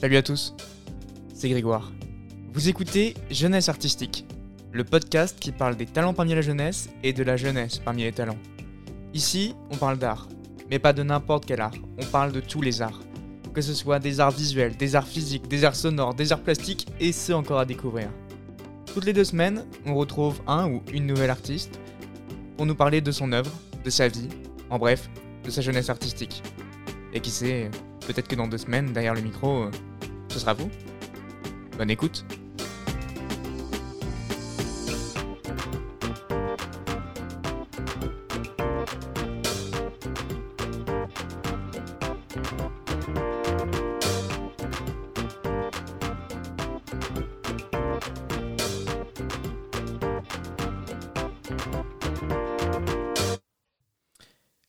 Salut à tous, c'est Grégoire. Vous écoutez Jeunesse Artistique, le podcast qui parle des talents parmi la jeunesse et de la jeunesse parmi les talents. Ici, on parle d'art, mais pas de n'importe quel art, on parle de tous les arts. Que ce soit des arts visuels, des arts physiques, des arts sonores, des arts plastiques et ceux encore à découvrir. Toutes les deux semaines, on retrouve un ou une nouvelle artiste pour nous parler de son œuvre, de sa vie, en bref, de sa jeunesse artistique. Et qui sait, peut-être que dans deux semaines, derrière le micro, euh, ce sera vous. Bonne écoute.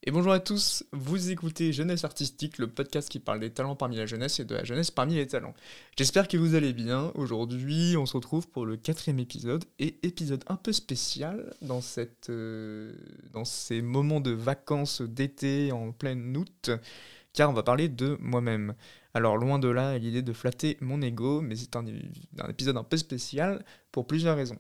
Et bonjour à tous, vous écoutez Jeunesse Artistique, le podcast qui parle des talents parmi la jeunesse et de la jeunesse parmi les talents. J'espère que vous allez bien. Aujourd'hui, on se retrouve pour le quatrième épisode et épisode un peu spécial dans, cette, euh, dans ces moments de vacances d'été en plein août, car on va parler de moi-même. Alors loin de là l'idée de flatter mon ego, mais c'est un épisode un peu spécial pour plusieurs raisons.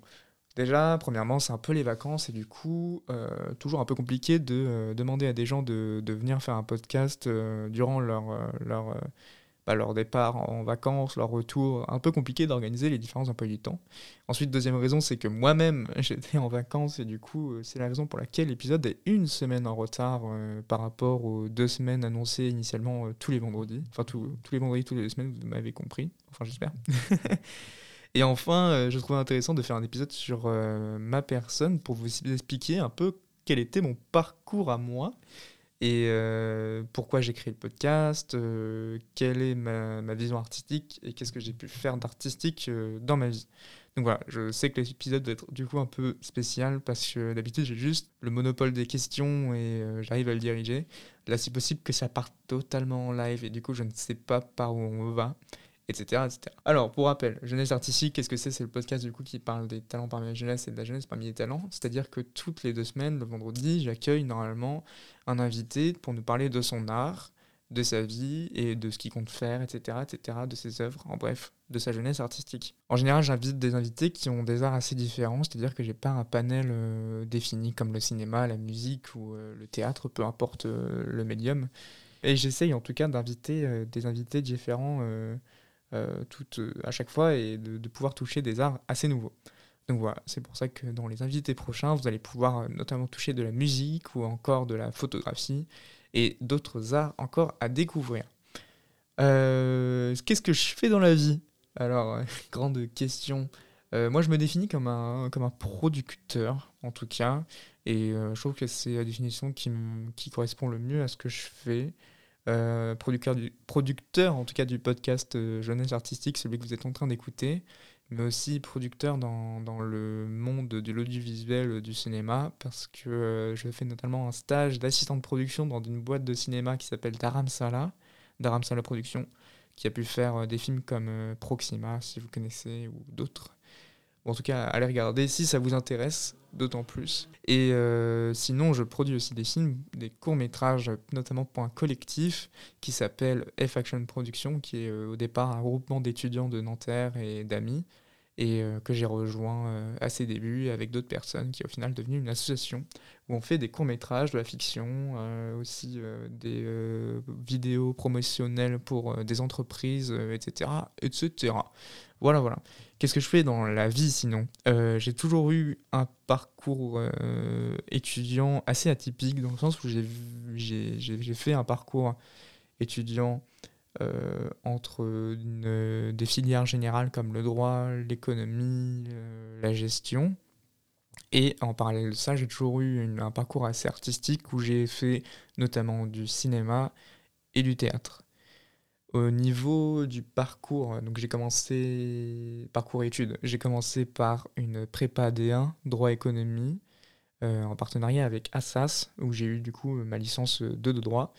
Déjà, premièrement, c'est un peu les vacances et du coup, euh, toujours un peu compliqué de euh, demander à des gens de, venir faire un podcast euh, durant leur, leur, bah, leur départ en vacances, leur retour. Un peu compliqué d'organiser les différents emplois du temps. Ensuite, deuxième raison, c'est que moi-même, j'étais en vacances et du coup, c'est la raison pour laquelle l'épisode est une semaine en retard par rapport aux deux semaines annoncées initialement tous les vendredis. Enfin, tous les vendredis, toutes les deux semaines, vous m'avez compris. Enfin, j'espère. Et enfin, euh, je trouvais intéressant de faire un épisode sur euh, ma personne pour vous expliquer un peu quel était mon parcours à moi et euh, pourquoi j'ai créé le podcast, quelle est ma, vision artistique et qu'est-ce que j'ai pu faire d'artistique dans ma vie. Donc voilà, je sais que l'épisode doit être du coup un peu spécial parce que d'habitude j'ai juste le monopole des questions et j'arrive à le diriger. Là, c'est possible que ça parte totalement en live et du coup je ne sais pas par où on va etc., Alors, pour rappel, Jeunesse Artistique, qu'est-ce que c'est? C'est le podcast du coup qui parle des talents parmi la jeunesse et de la jeunesse parmi les talents. C'est-à-dire que toutes les deux semaines, le vendredi, j'accueille normalement un invité pour nous parler de son art, de sa vie et de ce qu'il compte faire, etc., etc., de ses œuvres, en bref, de sa jeunesse artistique. En général, j'invite des invités qui ont des arts assez différents, c'est-à-dire que j'ai pas un panel euh, défini comme le cinéma, la musique ou euh, le théâtre, peu importe euh, le médium. Et j'essaye en tout cas d'inviter des invités différents euh, tout, euh, à chaque fois et de, pouvoir toucher des arts assez nouveaux. Donc voilà, c'est pour ça que dans les invités prochains, vous allez pouvoir euh, notamment toucher de la musique ou encore de la photographie et d'autres arts encore à découvrir. Qu'est-ce que je fais dans la vie? Alors, grande question. Moi, je me définis comme un, comme un producteur, en tout cas, et je trouve que c'est la définition qui, qui correspond le mieux à ce que je fais. Euh, producteur, du, producteur en tout cas du podcast euh, Jeunesse Artistique, celui que vous êtes en train d'écouter, mais aussi producteur dans, le monde de l'audiovisuel du cinéma, parce que euh, je fais notamment un stage d'assistant de production dans une boîte de cinéma qui s'appelle Daram Sala, Daram Sala Production, qui a pu faire des films comme Proxima, si vous connaissez, ou d'autres. En tout cas, allez regarder si ça vous intéresse d'autant plus. Et euh, sinon, je produis aussi des films, des courts-métrages, notamment pour un collectif qui s'appelle F-Action Production, qui est euh, au départ un groupement d'étudiants de Nanterre et d'amis, et euh, que j'ai rejoint à ses débuts avec d'autres personnes, qui est au final devenu une association on fait des courts-métrages, de la fiction, euh, aussi des vidéos promotionnelles pour des entreprises, etc., etc. Voilà, voilà. Qu'est-ce que je fais dans la vie sinon? Euh, J'ai toujours eu un parcours euh, étudiant assez atypique dans le sens où j'ai fait un parcours étudiant euh, entre des filières générales comme le droit, l'économie, la gestion. Et en parallèle de ça, j'ai toujours eu un parcours assez artistique où j'ai fait notamment du cinéma et du théâtre. Au niveau du parcours, donc j'ai commencé parcours études. J'ai commencé par une prépa D1 droit économie euh, en partenariat avec Assas où j'ai eu du coup ma licence 2 de droit.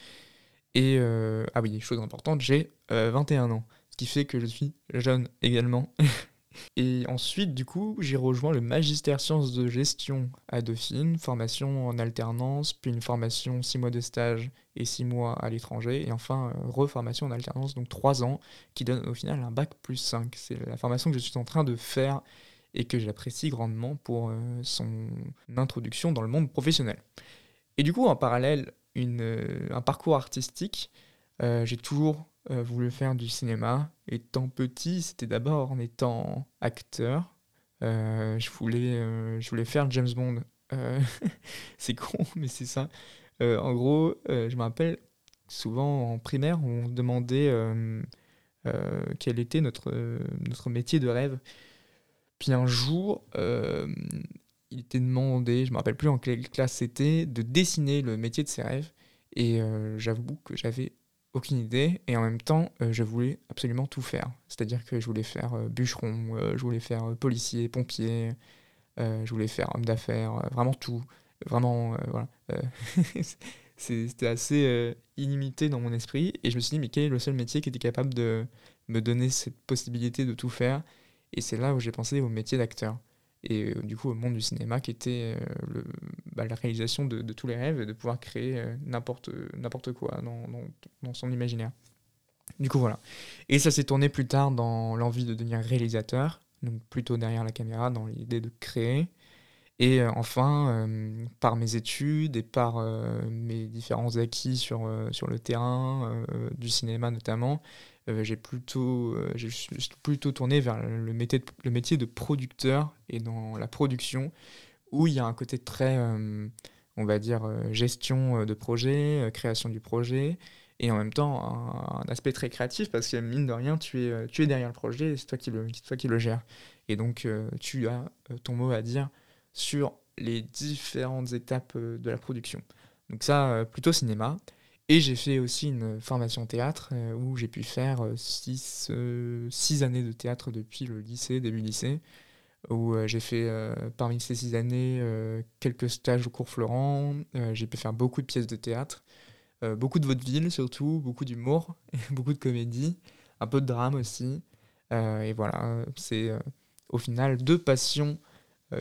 Et euh, ah oui, chose importante, j'ai euh, 21 ans, ce qui fait que je suis jeune également. Et ensuite, du coup, j'ai rejoint le magistère sciences de gestion à Dauphine, formation en alternance, puis une formation 6 mois de stage et 6 mois à l'étranger, et enfin, euh, reformation en alternance, donc 3 ans, qui donne au final un bac plus 5. C'est la formation que je suis en train de faire et que j'apprécie grandement pour euh, son introduction dans le monde professionnel. Et du coup, en parallèle, euh, un parcours artistique, j'ai toujours euh, voulu faire du cinéma. Étant petit, c'était d'abord en étant acteur. Euh, je, voulais, euh, je voulais faire James Bond. c'est con, mais c'est ça. en gros, je me rappelle souvent en primaire, on demandait quel était notre, notre métier de rêve. Puis un jour, il était demandé, je me rappelle plus en quelle classe c'était, de dessiner le métier de ses rêves. Et j'avoue que j'avais aucune idée et en même temps euh, je voulais absolument tout faire. C'est-à-dire que je voulais faire euh, bûcheron, euh, je voulais faire policier, pompier, je voulais faire homme d'affaires, vraiment tout. Vraiment, voilà. C'était assez illimité dans mon esprit et je me suis dit mais quel est le seul métier qui était capable de me donner cette possibilité de tout faire? Et c'est là où j'ai pensé au métier d'acteur et du coup au monde du cinéma qui était le, bah, la réalisation de, tous les rêves et de pouvoir créer euh, n'importe n'importe quoi dans, son imaginaire. Du coup, voilà. Et ça s'est tourné plus tard dans l'envie de devenir réalisateur, donc plutôt derrière la caméra, dans l'idée de créer. Et euh, enfin, euh, par mes études et par mes différents acquis sur, sur le terrain, du cinéma notamment, j'ai plutôt, j'ai plutôt tourné vers le métier, de, le métier de producteur et dans la production, où il y a un côté très, euh, on va dire, euh, gestion euh, de projet, création du projet, et en même temps un, aspect très créatif parce que mine de rien, tu es, tu es derrière le projet et c'est toi qui le, toi qui le gères. Et donc tu as ton mot à dire sur les différentes étapes de la production. Donc ça, plutôt cinéma. Et j'ai fait aussi une formation théâtre où j'ai pu faire six, six années de théâtre depuis le lycée, début lycée où euh, j'ai fait euh, parmi ces six années euh, quelques stages au cours Florent, j'ai pu faire beaucoup de pièces de théâtre, beaucoup de vaudeville surtout, beaucoup d'humour, beaucoup de comédie, un peu de drame aussi. et voilà, c'est au final deux passions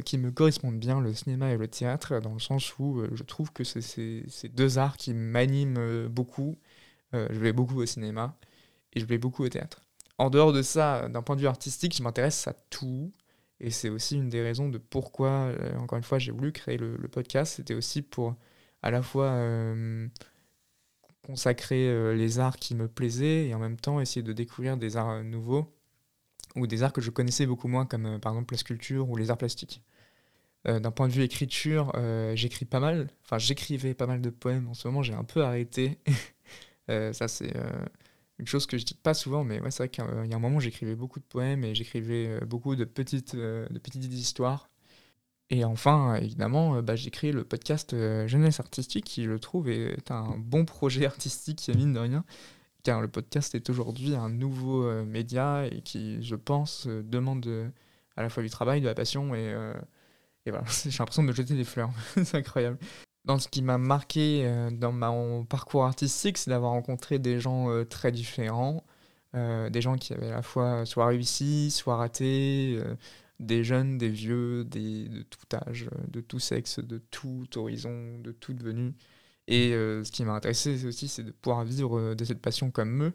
qui me correspondent bien, le cinéma et le théâtre, dans le sens où je trouve que c'est ces deux arts qui m'animent beaucoup. je vais beaucoup au cinéma et je vais beaucoup au théâtre. En dehors de ça, d'un point de vue artistique, je m'intéresse à tout. Et c'est aussi une des raisons de pourquoi, euh, encore une fois, j'ai voulu créer le, podcast. C'était aussi pour à la fois euh, consacrer euh, les arts qui me plaisaient et en même temps essayer de découvrir des arts nouveaux ou des arts que je connaissais beaucoup moins, comme par exemple la sculpture ou les arts plastiques. D'un point de vue écriture, j'écris pas mal. Enfin, j'écrivais pas mal de poèmes. En ce moment, j'ai un peu arrêté. ça, c'est une chose que je dis pas souvent, mais ouais, c'est vrai qu'il y a un moment, j'écrivais beaucoup de poèmes et j'écrivais euh, beaucoup de petites, euh, de petites histoires. Et enfin, évidemment, bah, j'ai le podcast euh, Jeunesse Artistique, qui je trouve est un bon projet artistique, mine de rien, car le podcast est aujourd'hui un nouveau média et qui, je pense, demande à la fois du travail, de la passion et, voilà, j'ai l'impression de me jeter des fleurs. c'est incroyable dans ce qui m'a marqué euh, dans mon parcours artistique, c'est d'avoir rencontré des gens euh, très différents, euh, des gens qui avaient à la fois soit réussi, soit raté, des jeunes, des vieux, des, de tout âge, de tout sexe, de tout horizon, de toute venue. Et ce qui m'a intéressé aussi, c'est de pouvoir vivre de cette passion comme eux.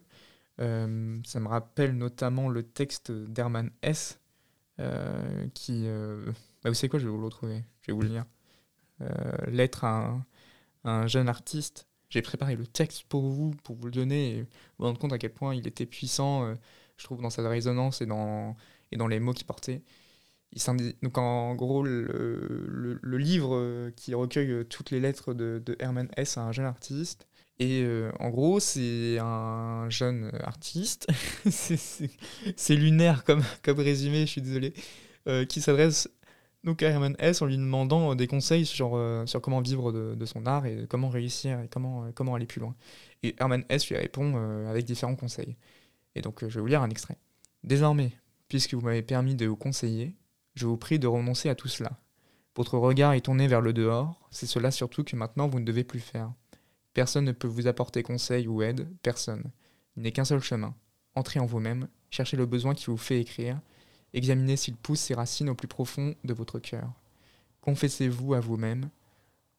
ça me rappelle notamment le texte d'Herman S. qui... Bah, vous savez quoi, je vais vous le retrouver, je vais vous le lire. Euh, l'être un, un, jeune artiste. J'ai préparé le texte pour vous, pour vous le donner et vous rendre compte à quel point il était puissant, euh, je trouve, dans sa résonance et dans, et dans les mots qu'il portait. Donc en gros, le, livre qui recueille toutes les lettres de, de Herman S. un jeune artiste. Et en gros, c'est un jeune artiste, c'est lunaire comme, comme résumé, je suis désolé, qui s'adresse à Herman S en lui demandant euh, des conseils sur, euh, sur comment vivre de, son art et comment réussir et comment, euh, comment aller plus loin. Et Herman S lui répond avec différents conseils. Et donc je vais vous lire un extrait. Désormais, puisque vous m'avez permis de vous conseiller, je vous prie de renoncer à tout cela. Votre regard est tourné vers le dehors, c'est cela surtout que maintenant vous ne devez plus faire. Personne ne peut vous apporter conseil ou aide, personne. Il n'est qu'un seul chemin. Entrez en vous-même, cherchez le besoin qui vous fait écrire, Examinez s'il pousse ses racines au plus profond de votre cœur. Confessez-vous à vous-même.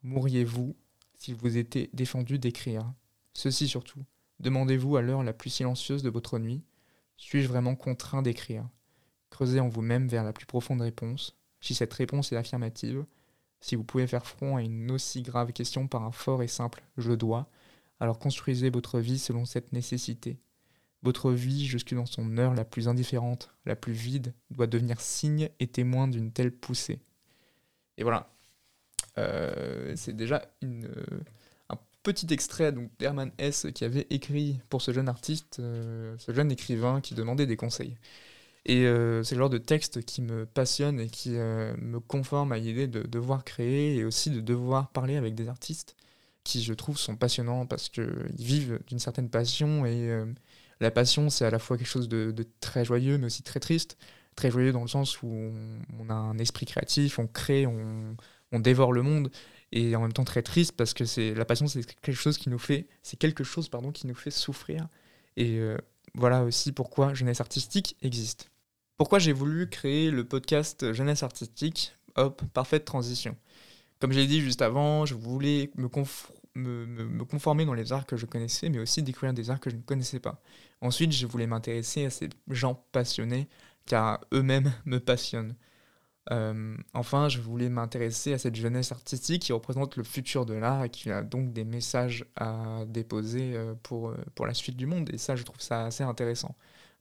Mourriez-vous s'il vous était défendu d'écrire Ceci surtout. Demandez-vous à l'heure la plus silencieuse de votre nuit. Suis-je vraiment contraint d'écrire? Creusez en vous-même vers la plus profonde réponse. Si cette réponse est affirmative, si vous pouvez faire front à une aussi grave question par un fort et simple je dois, alors construisez votre vie selon cette nécessité. Votre vie, jusque dans son heure la plus indifférente, la plus vide, doit devenir signe et témoin d'une telle poussée. Et voilà. Euh, c'est déjà une, un petit extrait d'Herman S. qui avait écrit pour ce jeune artiste, euh, ce jeune écrivain qui demandait des conseils. Et euh, c'est le genre de texte qui me passionne et qui me conforme à l'idée de devoir créer et aussi de devoir parler avec des artistes qui, je trouve, sont passionnants parce qu'ils vivent d'une certaine passion. Et euh, la passion, c'est à la fois quelque chose de, très joyeux, mais aussi très triste. Très joyeux dans le sens où on, a un esprit créatif, on crée, on, dévore le monde. Et en même temps très triste parce que c'est la passion, c'est quelque chose qui nous fait, c'est quelque chose pardon qui nous fait souffrir. Et euh, voilà aussi pourquoi Jeunesse Artistique existe. Pourquoi j'ai voulu créer le podcast Jeunesse Artistique Hop, parfaite transition. Comme je l'ai dit juste avant, je voulais me, me, conformer dans les arts que je connaissais, mais aussi découvrir des arts que je ne connaissais pas. Ensuite, je voulais m'intéresser à ces gens passionnés, car eux-mêmes me passionnent. Euh, enfin, je voulais m'intéresser à cette jeunesse artistique qui représente le futur de l'art et qui a donc des messages à déposer euh, pour, euh, pour la suite du monde. Et ça, je trouve ça assez intéressant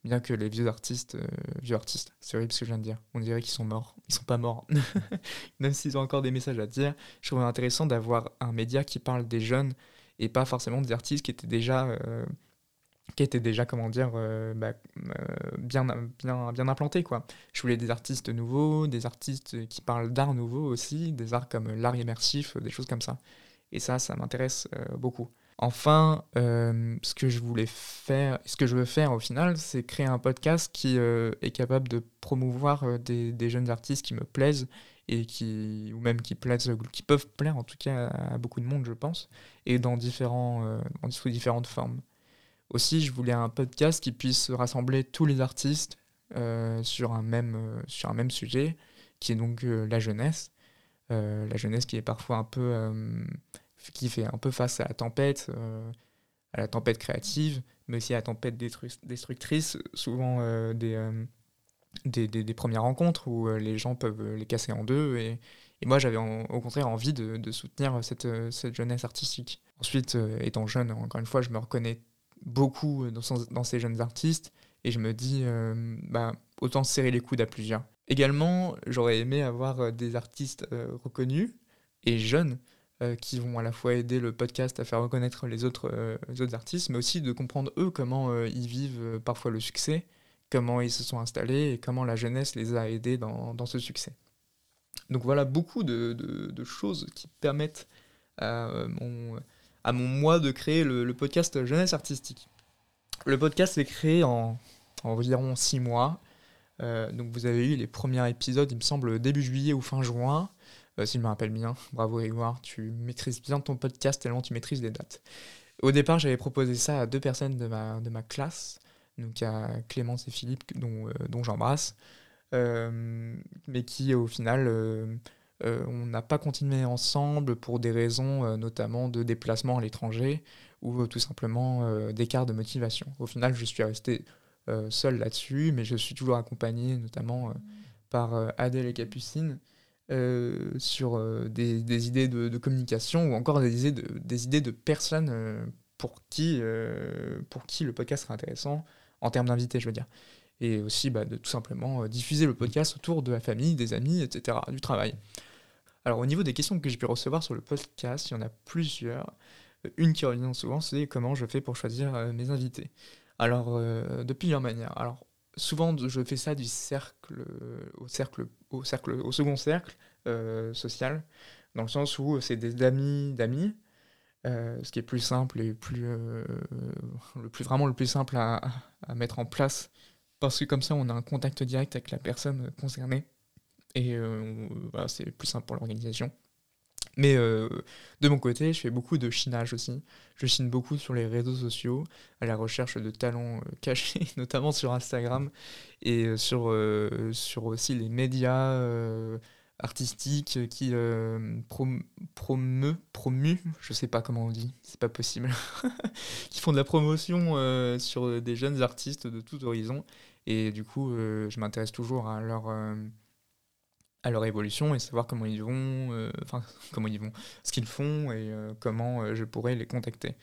bien que les vieux artistes, euh, vieux artistes, c'est horrible ce que je viens de dire, on dirait qu'ils sont morts. Ils sont pas morts. Même s'ils ont encore des messages à dire, je trouve intéressant d'avoir un média qui parle des jeunes et pas forcément des artistes qui étaient déjà, euh, qui étaient déjà comment dire, euh, bah, bien implantés. Quoi. Je voulais des artistes nouveaux, des artistes qui parlent d'art nouveau aussi, des arts comme l'art immersif, des choses comme ça. Et ça, ça m'intéresse beaucoup. Enfin, euh, ce que je voulais faire, ce que je veux faire au final, c'est créer un podcast qui euh, est capable de promouvoir euh, des, jeunes artistes qui me plaisent et qui, ou même qui plaisent, qui peuvent plaire en tout cas à beaucoup de monde, je pense, et dans différents, sous différentes formes. Aussi, je voulais un podcast qui puisse rassembler tous les artistes sur un sur un même sujet, qui est donc la jeunesse. la jeunesse qui est parfois un peu qui fait un peu face à la tempête, euh, à la tempête créative, mais aussi à la tempête destructrice, souvent euh, euh, des, des, premières rencontres où les gens peuvent les casser en deux. Et, moi, j'avais au contraire envie de, soutenir cette, cette, jeunesse artistique. Ensuite, étant jeune, encore une fois, je me reconnais beaucoup dans, ces jeunes artistes et je me dis, bah, autant serrer les coudes à plusieurs. Également, j'aurais aimé avoir des artistes reconnus et jeunes qui vont à la fois aider le podcast à faire reconnaître les autres, euh, artistes, mais aussi de comprendre eux comment euh, ils vivent parfois le succès, comment ils se sont installés et comment la jeunesse les a aidés dans, ce succès. Donc voilà beaucoup de, choses qui permettent à mon, moi de créer le, podcast Jeunesse Artistique. Le podcast est créé en, environ six mois. donc vous avez eu les premiers épisodes, il me semble, début juillet ou fin juin. Euh, s'il me rappelle bien. Bravo Grégoire, tu maîtrises bien ton podcast tellement tu maîtrises les dates. Au départ, j'avais proposé ça à deux personnes de ma, de ma classe, donc à Clémence et Philippe, dont, euh, dont j'embrasse, euh, mais qui au final, on n'a pas continué ensemble pour des raisons notamment de déplacement à l'étranger ou tout simplement d'écart de motivation. Au final, je suis resté seul là-dessus, mais je suis toujours accompagné notamment par Adèle et Capucine. Euh, sur euh, des, idées de, communication ou encore des idées de, personnes euh, pour, qui, pour qui le podcast sera intéressant en termes d'invités, je veux dire. Et aussi bah, de tout simplement diffuser le podcast autour de la famille, des amis, etc., du travail. Alors au niveau des questions que j'ai pu recevoir sur le podcast, il y en a plusieurs. Une qui revient souvent, c'est comment je fais pour choisir mes invités? Alors, de plusieurs manières. Alors, souvent je fais ça du cercle au cercle au cercle au second cercle euh, social dans le sens où c'est des amis d'amis euh, ce qui est plus simple et plus euh, le plus vraiment le plus simple à, à, mettre en place parce que comme ça on a un contact direct avec la personne concernée et c'est plus simple pour l'organisation Mais de mon côté, je fais beaucoup de chinage aussi. Je chine beaucoup sur les réseaux sociaux, à la recherche de talents cachés, notamment sur Instagram, et sur, sur aussi les médias artistiques qui euh, promeut, promu, je sais pas comment on dit, c'est pas possible, qui font de la promotion euh, sur des jeunes artistes de tout horizon. Et du coup, euh, je m'intéresse toujours à leur, à leur évolution et savoir comment ils vont, enfin, comment ils vont, ce qu'ils font et comment je pourrais les contacter.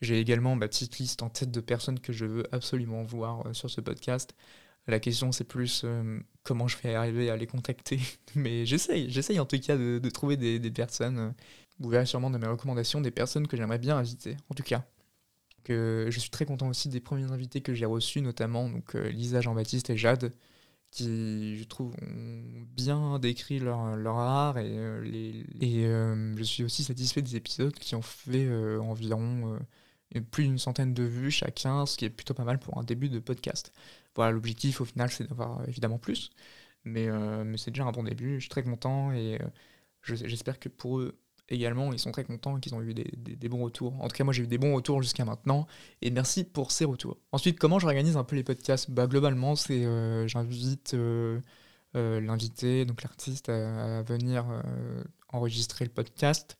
J'ai également ma petite liste en tête de personnes que je veux absolument voir sur ce podcast. La question, c'est plus euh, comment je vais arriver à les contacter. Mais j'essaye, j'essaye en tout cas de, trouver des, personnes. Vous verrez sûrement dans mes recommandations des personnes que j'aimerais bien inviter, en tout cas. Que je suis très content aussi des premiers invités que j'ai reçus, notamment donc, euh, Lisa, Jean-Baptiste et Jade, qui, je trouve, ont bien décrit leur, leur art. Et, euh, et je suis aussi satisfait des épisodes qui ont fait environ plus d'une centaine de vues chacun, ce qui est plutôt pas mal pour un début de podcast. Voilà, l'objectif au final, c'est d'avoir euh, évidemment plus. Mais, euh, mais c'est déjà un bon début. Je suis très content et euh, j'espère que pour eux également, ils sont très contents qu'ils ont eu des, des, bons retours. En tout cas, moi, j'ai eu des bons retours jusqu'à maintenant. Et merci pour ces retours. Ensuite, comment j'organise un peu les podcasts? Bah, Globalement, c'est j'invite l'invité, donc l'artiste, à, venir enregistrer le podcast.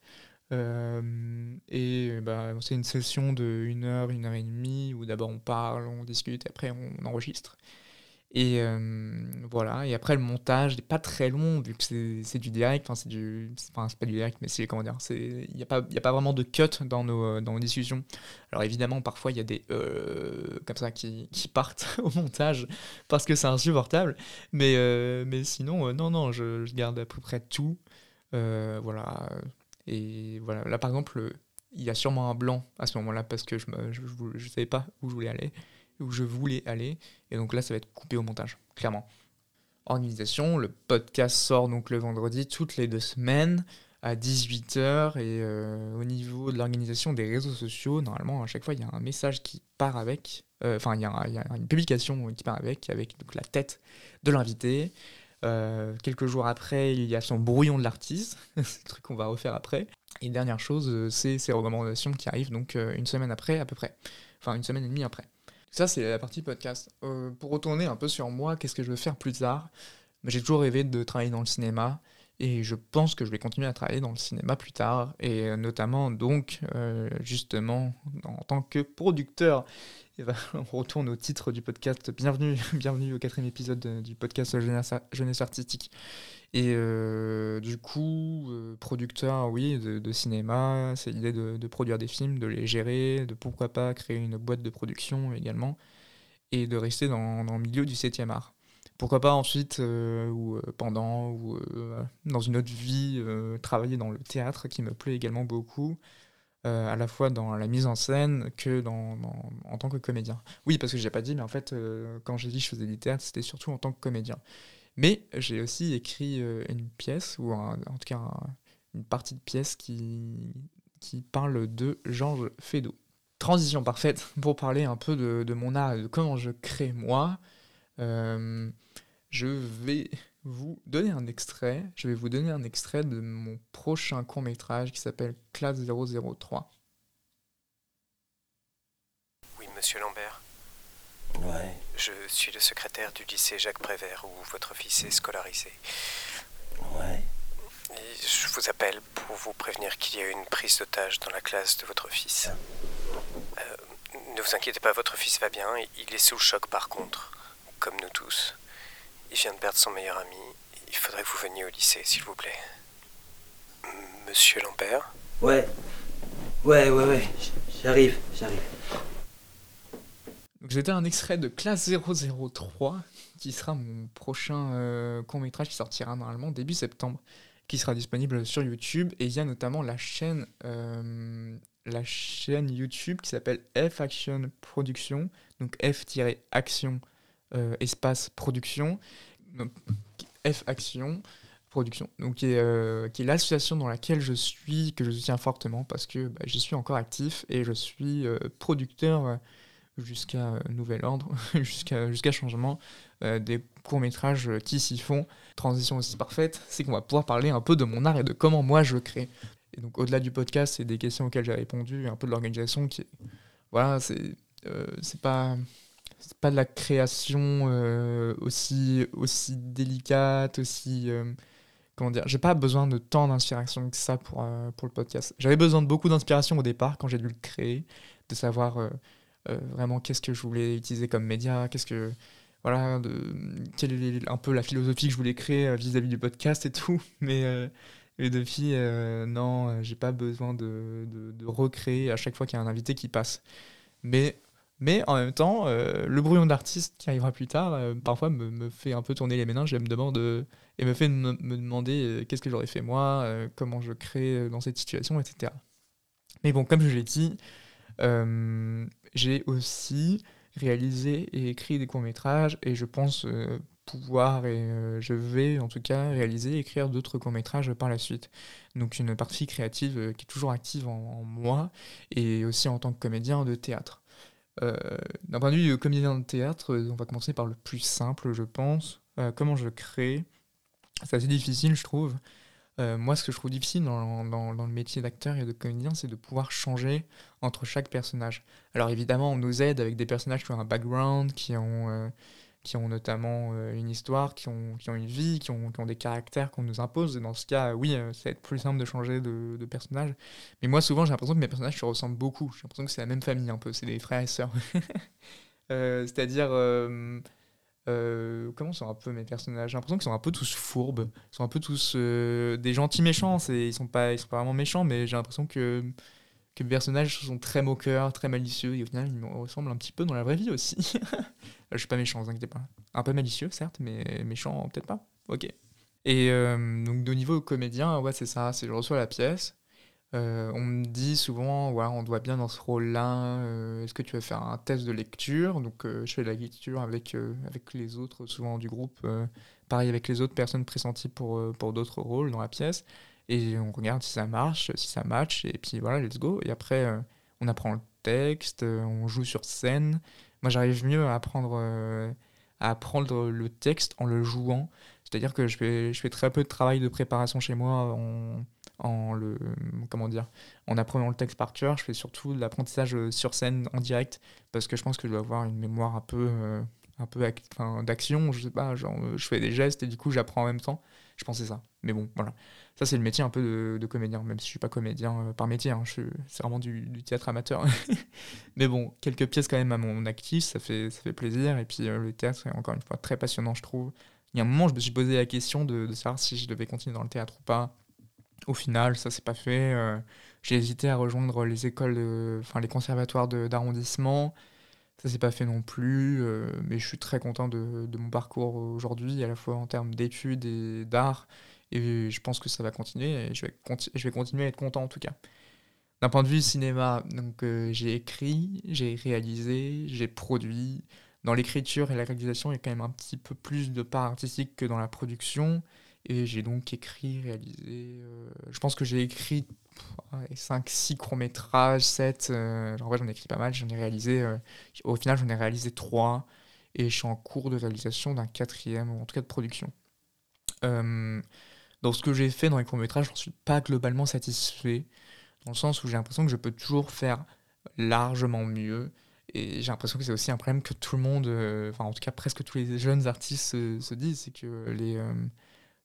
et bah, c'est une session de 1 heure, 1 heure et demie, où d'abord on parle, on discute, et après on enregistre. Et voilà, et après le montage n'est pas très long, vu que c'est du direct, enfin c'est du... Enfin c'est pas du direct, mais c'est comment dire, il n'y a, pas, a pas vraiment de cut dans nos, dans nos discussions. Alors évidemment, parfois il y a des... comme ça qui, qui, partent au montage, parce que c'est insupportable, mais, mais sinon, non, non, je, garde à peu près tout. voilà, et voilà, là par exemple, il y a sûrement un blanc à ce moment-là parce que je ne savais pas où je voulais aller, où je voulais aller. Et donc là, ça va être coupé au montage, clairement. Organisation, le podcast sort donc le vendredi toutes les deux semaines à 18h et euh, au niveau de l'organisation des réseaux sociaux, normalement à chaque fois il y a un message qui part avec, euh, enfin il, y, a une publication qui part avec, avec donc, la tête de l'invité, euh, quelques jours après, il y a son brouillon de l'artiste, c'est le truc qu'on va refaire après. Et dernière chose, c'est ces recommandations qui arrivent donc une semaine après à peu près. Enfin, une semaine et demie après. Ça, c'est la partie podcast. pour retourner un peu sur moi, qu'est-ce que je veux faire plus tard? J'ai toujours rêvé de travailler dans le cinéma. Et je pense que je vais continuer à travailler dans le cinéma plus tard, et notamment donc justement en tant que producteur. Ben, on retourne au titre du podcast. Bienvenue, bienvenue au quatrième épisode du podcast Jeunesse, Artistique. Et euh, du coup, euh, producteur, oui, de, cinéma, c'est l'idée de, produire des films, de les gérer, de pourquoi pas créer une boîte de production également, et de rester dans, le milieu du 7e art. Pourquoi pas ensuite, euh, ou pendant, ou dans une autre vie, travailler dans le théâtre qui me plaît également beaucoup. À la fois dans la mise en scène que dans, en tant que comédien. Oui, parce que j'ai pas dit, mais en fait, quand j'ai dit que je faisais du théâtre, c'était surtout en tant que comédien. Mais j'ai aussi écrit euh, une pièce, ou en tout cas une partie de pièce qui, qui parle de Georges Feydeau. Transition parfaite pour parler un peu de, de mon art de comment je crée moi. je vais vous donner un extrait. Je vais vous donner un extrait de mon prochain court métrage qui s'appelle Classe 003. Oui, monsieur Lambert. Ouais. Je suis le secrétaire du lycée Jacques Prévert où votre fils est scolarisé. Ouais. je vous appelle pour vous prévenir qu'il y a eu une prise d'otage dans la classe de votre fils. Euh, ne vous inquiétez pas, votre fils va bien. Il est sous le choc par contre, comme nous tous. Il vient de perdre son meilleur ami. Il faudrait que vous veniez au lycée, s'il vous plaît. Monsieur Lambert? Ouais. Ouais, ouais, ouais. J'arrive, j'arrive. Donc c'était un extrait de Classe 003, qui sera mon prochain euh, court métrage qui sortira normalement début septembre, qui sera disponible sur YouTube. Et il y a notamment la chaîne, euh, la chaîne YouTube qui s'appelle F Action Production, donc F-Action euh, espace production, F Action Production, donc qui est, l'association dans laquelle je suis, que je soutiens fortement parce que bah, j'y suis encore actif et je suis producteur jusqu'à nouvel ordre, jusqu'à jusqu'à changement, des courts-métrages qui s'y font. Transition aussi parfaite, c'est qu'on va pouvoir parler un peu de mon art et de comment moi je crée. Et donc au-delà du podcast, c'est des questions auxquelles j'ai répondu, un peu de l'organisation qui Voilà, c'est c'est pas c'est pas de la création aussi aussi délicate, aussi comment dire, j'ai pas besoin de tant d'inspiration que ça pour, euh, pour le podcast. J'avais besoin de beaucoup d'inspiration au départ quand j'ai dû le créer, de savoir euh, euh, vraiment qu'est-ce que je voulais utiliser comme média, qu'est-ce que voilà, de, quelle est un peu la philosophie que je voulais créer vis-à-vis du podcast et tout. Mais, mais depuis, non, j'ai pas besoin de, de, recréer à chaque fois qu'il y a un invité qui passe. Mais mais en même temps, euh, le brouillon d'artiste qui arrivera plus tard, euh, parfois me, fait un peu tourner les méninges et me demande, et me fait me, demander euh, qu'est-ce que j'aurais fait moi, comment je crée dans cette situation, etc. Mais bon, comme je l'ai dit, j'ai aussi réalisé et écrit des courts-métrages et je pense pouvoir et je vais en tout cas réaliser et écrire d'autres courts-métrages par la suite. Donc une partie créative qui est toujours active en moi et aussi en tant que comédien de théâtre. Euh, d'un point de vue comédien de théâtre, on va commencer par le plus simple, je pense. Euh, comment je crée? C'est assez difficile, je trouve. Euh, moi, ce que je trouve difficile dans, le métier d'acteur et de comédien, c'est de pouvoir changer entre chaque personnage. Alors évidemment, on nous aide avec des personnages qui ont un background, qui ont qui ont notamment euh, une histoire, qui ont, qui ont une vie, qui ont, qui ont des caractères qu'on nous impose. Et dans ce cas, oui, euh, ça va être plus simple de changer de, personnage. Mais moi, souvent, j'ai l'impression que mes personnages se ressemblent beaucoup. J'ai l'impression que c'est la même famille un peu, c'est des frères et sœurs. euh, C'est-à-dire, euh, comment sont un peu mes personnages? J'ai l'impression qu'ils sont un peu tous fourbes, ils sont un peu tous des gentils méchants. Ils sont pas, ils sont pas vraiment méchants, mais j'ai l'impression que que personnages sont très moqueurs, très malicieux, et au final, ils me ressemblent un petit peu dans la vraie vie aussi. je suis pas méchant, vous inquiétez pas. Un peu malicieux, certes, mais méchant, peut-être pas. Ok. Et euh, donc, de niveau comédien, ouais, c'est ça, c'est je reçois la pièce. Euh, on me dit souvent, ouais, on doit bien dans ce rôle-là, euh, est-ce que tu veux faire un test de lecture? Donc, je fais la lecture avec, avec les autres, souvent du groupe, pareil avec les autres personnes pressenties pour, pour d'autres rôles dans la pièce et on regarde si ça marche, si ça match, et puis voilà, let's go. Et après, euh, on apprend le texte, euh, on joue sur scène. Moi, j'arrive mieux à apprendre, euh, à apprendre le texte en le jouant. C'est-à-dire que je fais, je fais très peu de travail de préparation chez moi en le, comment dire, en apprenant le texte par cœur. Je fais surtout de l'apprentissage sur scène en direct parce que je pense que je dois avoir une mémoire un peu, un peu d'action. Je sais pas, genre, je fais des gestes et du coup, j'apprends en même temps. Je pensais ça. Mais bon, voilà. Ça, c'est le métier un peu de, comédien, même si je suis pas comédien euh, par métier. Hein, c'est vraiment du, théâtre amateur. Mais bon, quelques pièces quand même à mon actif, ça fait, ça fait plaisir. Et puis euh, le théâtre est encore une fois très passionnant, je trouve. Il y a un moment, je me suis posé la question de, savoir si je devais continuer dans le théâtre ou pas. Au final, ça s'est pas fait. Euh, j'ai hésité à rejoindre les écoles, enfin les conservatoires d'arrondissement. Ça s'est pas fait non plus, mais je suis très content de, de mon parcours aujourd'hui, à la fois en termes d'études et d'art. Et je pense que ça va continuer et je vais, je vais continuer à être content en tout cas. D'un point de vue cinéma, donc euh, j'ai écrit, j'ai réalisé, j'ai produit. Dans l'écriture et la réalisation, il y a quand même un petit peu plus de part artistique que dans la production. Et j'ai donc écrit, réalisé. Euh, je pense que j'ai écrit 5, 6 courts-métrages, 7. Euh, en vrai, j'en ai écrit pas mal, j'en ai réalisé. au final, j'en ai réalisé 3. Et je suis en cours de réalisation d'un quatrième, ou en tout cas de production. Dans ce que j'ai fait dans les courts-métrages, j'en suis pas globalement satisfait, dans le sens où j'ai l'impression que je peux toujours faire largement mieux. Et j'ai l'impression que c'est aussi un problème que tout le monde, euh, enfin en tout cas presque tous les jeunes artistes se, disent, c'est que les,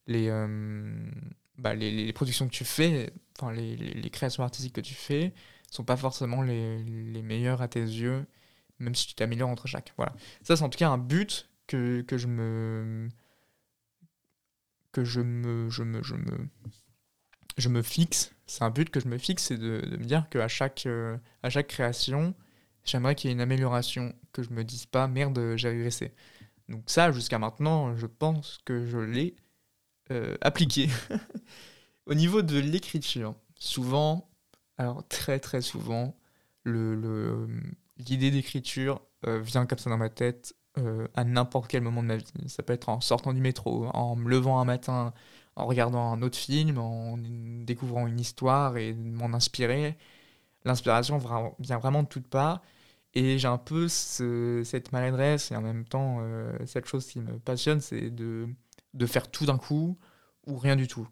euh, euh, bah, les, les, productions que tu fais, enfin les, les, créations artistiques que tu fais, sont pas forcément les, les meilleures à tes yeux, même si tu t'améliores entre chaque. Voilà. Ça c'est en tout cas un but que, que je me que je me, je me, je me, je me fixe, c'est un but que je me fixe, c'est de, de, me dire qu'à chaque, euh, à chaque création, j'aimerais qu'il y ait une amélioration, que je me dise pas merde, j'ai régressé. Donc ça, jusqu'à maintenant, je pense que je l'ai euh, appliqué. Au niveau de l'écriture, souvent, alors très très souvent, l'idée le, d'écriture euh, vient comme ça dans ma tête euh, à n'importe quel moment de ma vie. Ça peut être en sortant du métro, en me levant un matin, en regardant un autre film, en découvrant une histoire et m'en inspirer. L'inspiration vient vraiment de toutes parts. Et j'ai un peu cette maladresse et en même temps, euh, cette chose qui me passionne, c'est de, de faire tout d'un coup ou rien du tout.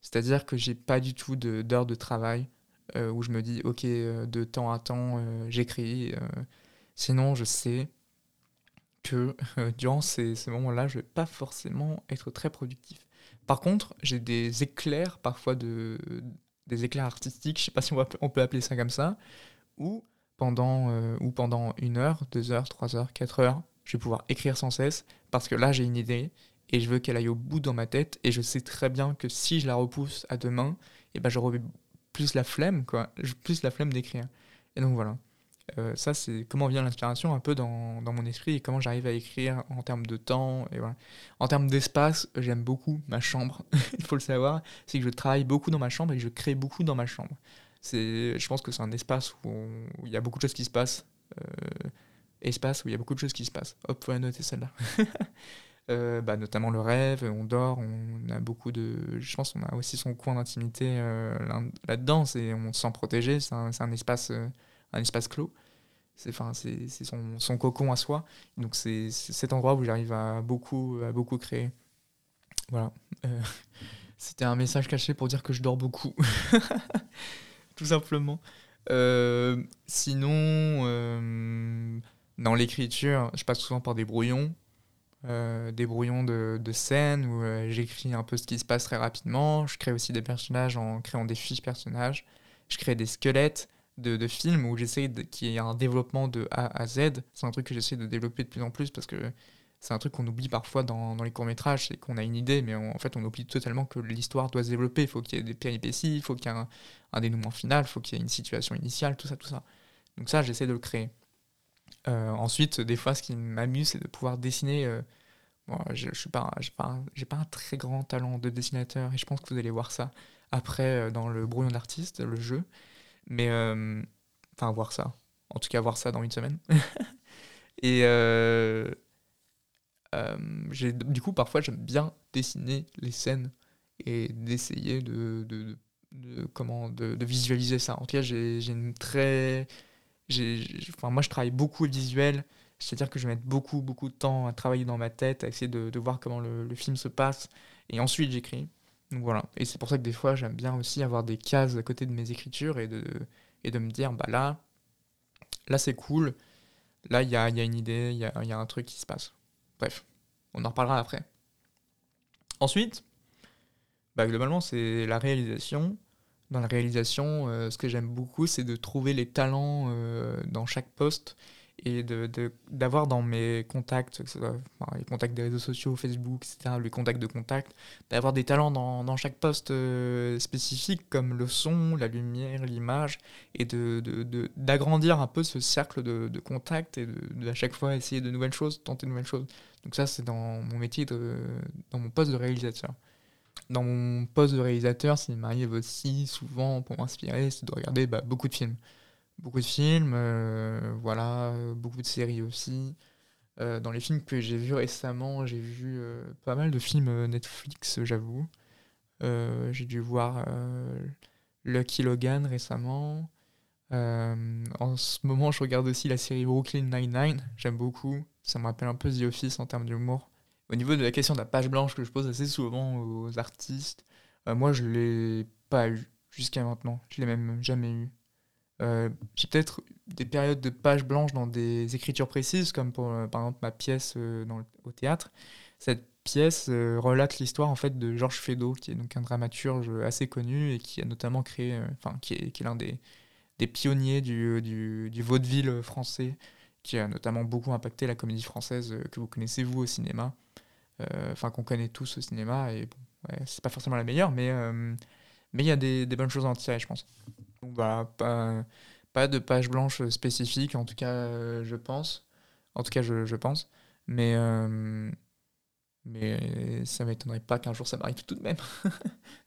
C'est-à-dire que j'ai pas du tout d'heures de, travail euh, où je me dis, ok, euh, de temps à temps, j'écris. sinon, je sais que durant ces, moments-là, je vais pas forcément être très productif. Par contre, j'ai des éclairs, parfois de, des éclairs artistiques, je sais pas si on, on peut appeler ça comme ça, où pendant, euh, ou pendant une heure, deux heures, trois heures, quatre heures, je vais pouvoir écrire sans cesse parce que là j'ai une idée et je veux qu'elle aille au bout dans ma tête et je sais très bien que si je la repousse à demain, et eh ben j'aurai plus la flemme quoi, plus la flemme d'écrire. Et donc voilà. Euh, ça c'est comment vient l'inspiration un peu dans, mon esprit et comment j'arrive à écrire en termes de temps et voilà. En termes d'espace, j'aime beaucoup ma chambre. Il faut le savoir, c'est que je travaille beaucoup dans ma chambre et je crée beaucoup dans ma chambre je pense que c'est un espace où, il y a beaucoup de choses qui se passent. Euh, espace où il y a beaucoup de choses qui se passent. Hop, faut la noter celle-là. Euh, bah, notamment le rêve, on dort, on a beaucoup de. Je pense qu'on a aussi son coin d'intimité euh, là-dedans, et on se sent protégé, c'est un, espace, un espace clos. C'est son, son, cocon à soi. Donc c'est cet endroit où j'arrive à beaucoup, à beaucoup créer. Voilà. C'était un message caché pour dire que je dors beaucoup. tout simplement. Euh, sinon, euh, dans l'écriture, je passe souvent par des brouillons. Euh, des brouillons de, scènes où j'écris un peu ce qui se passe très rapidement. Je crée aussi des personnages en créant des fiches personnages. Je crée des squelettes de, films où j'essaie qu'il y ait un développement de A à Z. C'est un truc que j'essaie de développer de plus en plus parce que c'est un truc qu'on oublie parfois dans, dans les courts-métrages, c'est qu'on a une idée, mais en fait on oublie totalement que l'histoire doit se développer. Il faut qu'il y ait des péripéties, il faut qu'il y ait un, dénouement final, il faut qu'il y ait une situation initiale, tout ça, tout ça. Donc ça, j'essaie de le créer. Euh, ensuite, des fois, ce qui m'amuse, c'est de pouvoir dessiner. Euh, je, je suis pas, pas, j'ai pas un très grand talent de dessinateur, et je pense que vous allez voir ça après euh, dans le brouillon d'artiste, le jeu. Mais enfin, voir ça. En tout cas, voir ça dans une semaine. et du coup, parfois, j'aime bien dessiner les scènes et d'essayer de, de, de, comment, de, visualiser ça. En tout cas, j'ai une très. Moi, je travaille beaucoup le visuel, c'est-à-dire que je vais mettre beaucoup, beaucoup de temps à travailler dans ma tête, à essayer de, voir comment le, le, film se passe, et ensuite j'écris. Donc voilà. Et c'est pour ça que des fois, j'aime bien aussi avoir des cases à côté de mes écritures et de, et de me dire, bah là, là c'est cool, là il y a, y a, une idée, il y a, y a un truc qui se passe. Bref, on en reparlera après. Ensuite, bah, globalement, c'est la réalisation. Dans la réalisation, euh, ce que j'aime beaucoup, c'est de trouver les talents euh, dans chaque poste et d'avoir de, dans mes contacts, les contacts des réseaux sociaux, Facebook, etc., les contacts de contact, d'avoir des talents dans, dans chaque poste euh, spécifique, comme le son, la lumière, l'image, et d'agrandir de, un peu ce cercle de, de contacts et de, à chaque fois essayer de nouvelles choses, tenter de nouvelles choses. Donc ça, c'est dans mon métier, de, dans mon poste de réalisateur. Dans mon poste de réalisateur, ce qui m'arrive aussi souvent pour m'inspirer, c'est de regarder bah, beaucoup de films beaucoup de films, euh, voilà, beaucoup de séries aussi. Euh, dans les films que j'ai vus récemment, j'ai vu euh, pas mal de films Netflix, j'avoue. j'ai dû voir Lucky Logan récemment. en ce moment, je regarde aussi la série Brooklyn Nine-Nine. J'aime beaucoup. Ça me rappelle un peu The Office en termes d'humour. Au niveau de la question de la page blanche que je pose assez souvent aux artistes, moi, je l'ai pas eu jusqu'à maintenant. Je l'ai même jamais eu. Euh, j'ai peut-être des périodes de pages blanches dans des écritures précises, comme pour, euh, par exemple ma pièce euh, au théâtre. Cette pièce relate l'histoire en fait de Georges Feydeau, qui est donc un dramaturge assez connu et qui a notamment créé, enfin qui est, qui est l'un des, des, pionniers du, du, du, vaudeville français, qui a notamment beaucoup impacté la comédie française que vous connaissez vous au cinéma, enfin qu'on connaît tous au cinéma. Et bon, ouais, c'est pas forcément la meilleure, mais mais il y a des, bonnes choses à en tirer, je pense. Donc voilà, pas, de page blanche spécifique, en tout cas, euh, je pense. En tout cas, je, je pense. Mais, euh, mais ça m'étonnerait pas qu'un jour ça m'arrive tout de même. ça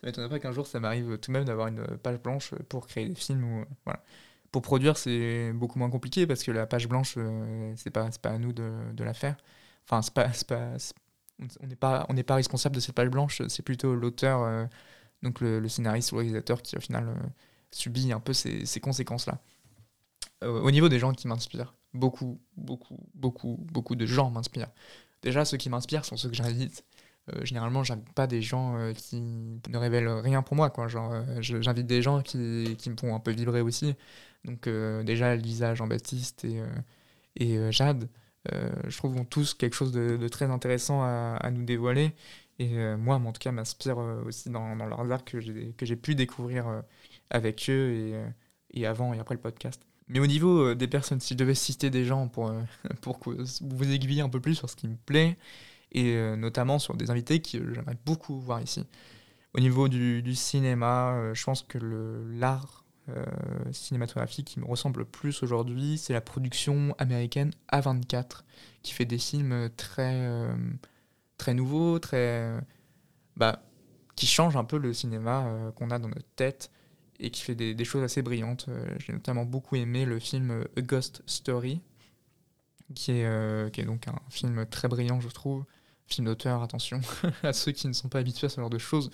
m'étonnerait pas qu'un jour ça m'arrive tout de même d'avoir une page blanche pour créer des films. Ou, voilà. Pour produire, c'est beaucoup moins compliqué parce que la page blanche, euh, c'est pas, pas à nous de, de la faire. Enfin, c'est pas, pas, on n'est pas, on pas responsable de cette page blanche, c'est plutôt l'auteur, donc le, scénariste ou le réalisateur qui au final subit un peu ces, conséquences-là. Euh, au niveau des gens qui m'inspirent, beaucoup, beaucoup, beaucoup, beaucoup de gens m'inspirent. Déjà, ceux qui m'inspirent sont ceux que j'invite. Euh, généralement, j'invite pas des gens euh, qui ne révèlent rien pour moi. Quoi. Genre, euh, j'invite des gens qui, qui, me font un peu vibrer aussi. Donc, déjà, Lisa, Jean-Baptiste et, et Jade, je trouve ont tous quelque chose de, très intéressant à, nous dévoiler. Et moi, en tout cas, m'inspire aussi dans, dans leurs arts que j'ai pu découvrir avec eux et, avant et après le podcast. Mais au niveau des personnes, si je devais citer des gens pour, pour vous aiguiller un peu plus sur ce qui me plaît, et euh, notamment sur des invités que j'aimerais beaucoup voir ici. Au niveau du, cinéma, euh, je pense que l'art euh, cinématographique qui me ressemble le plus aujourd'hui, c'est la production américaine A24, qui fait des films très, très nouveaux, très, bah, qui changent un peu le cinéma qu'on a dans notre tête et qui fait des, des choses assez brillantes. J'ai notamment beaucoup aimé le film A Ghost Story, qui est, qui est donc un film très brillant, je trouve, film d'auteur, attention à ceux qui ne sont pas habitués à ce genre de choses,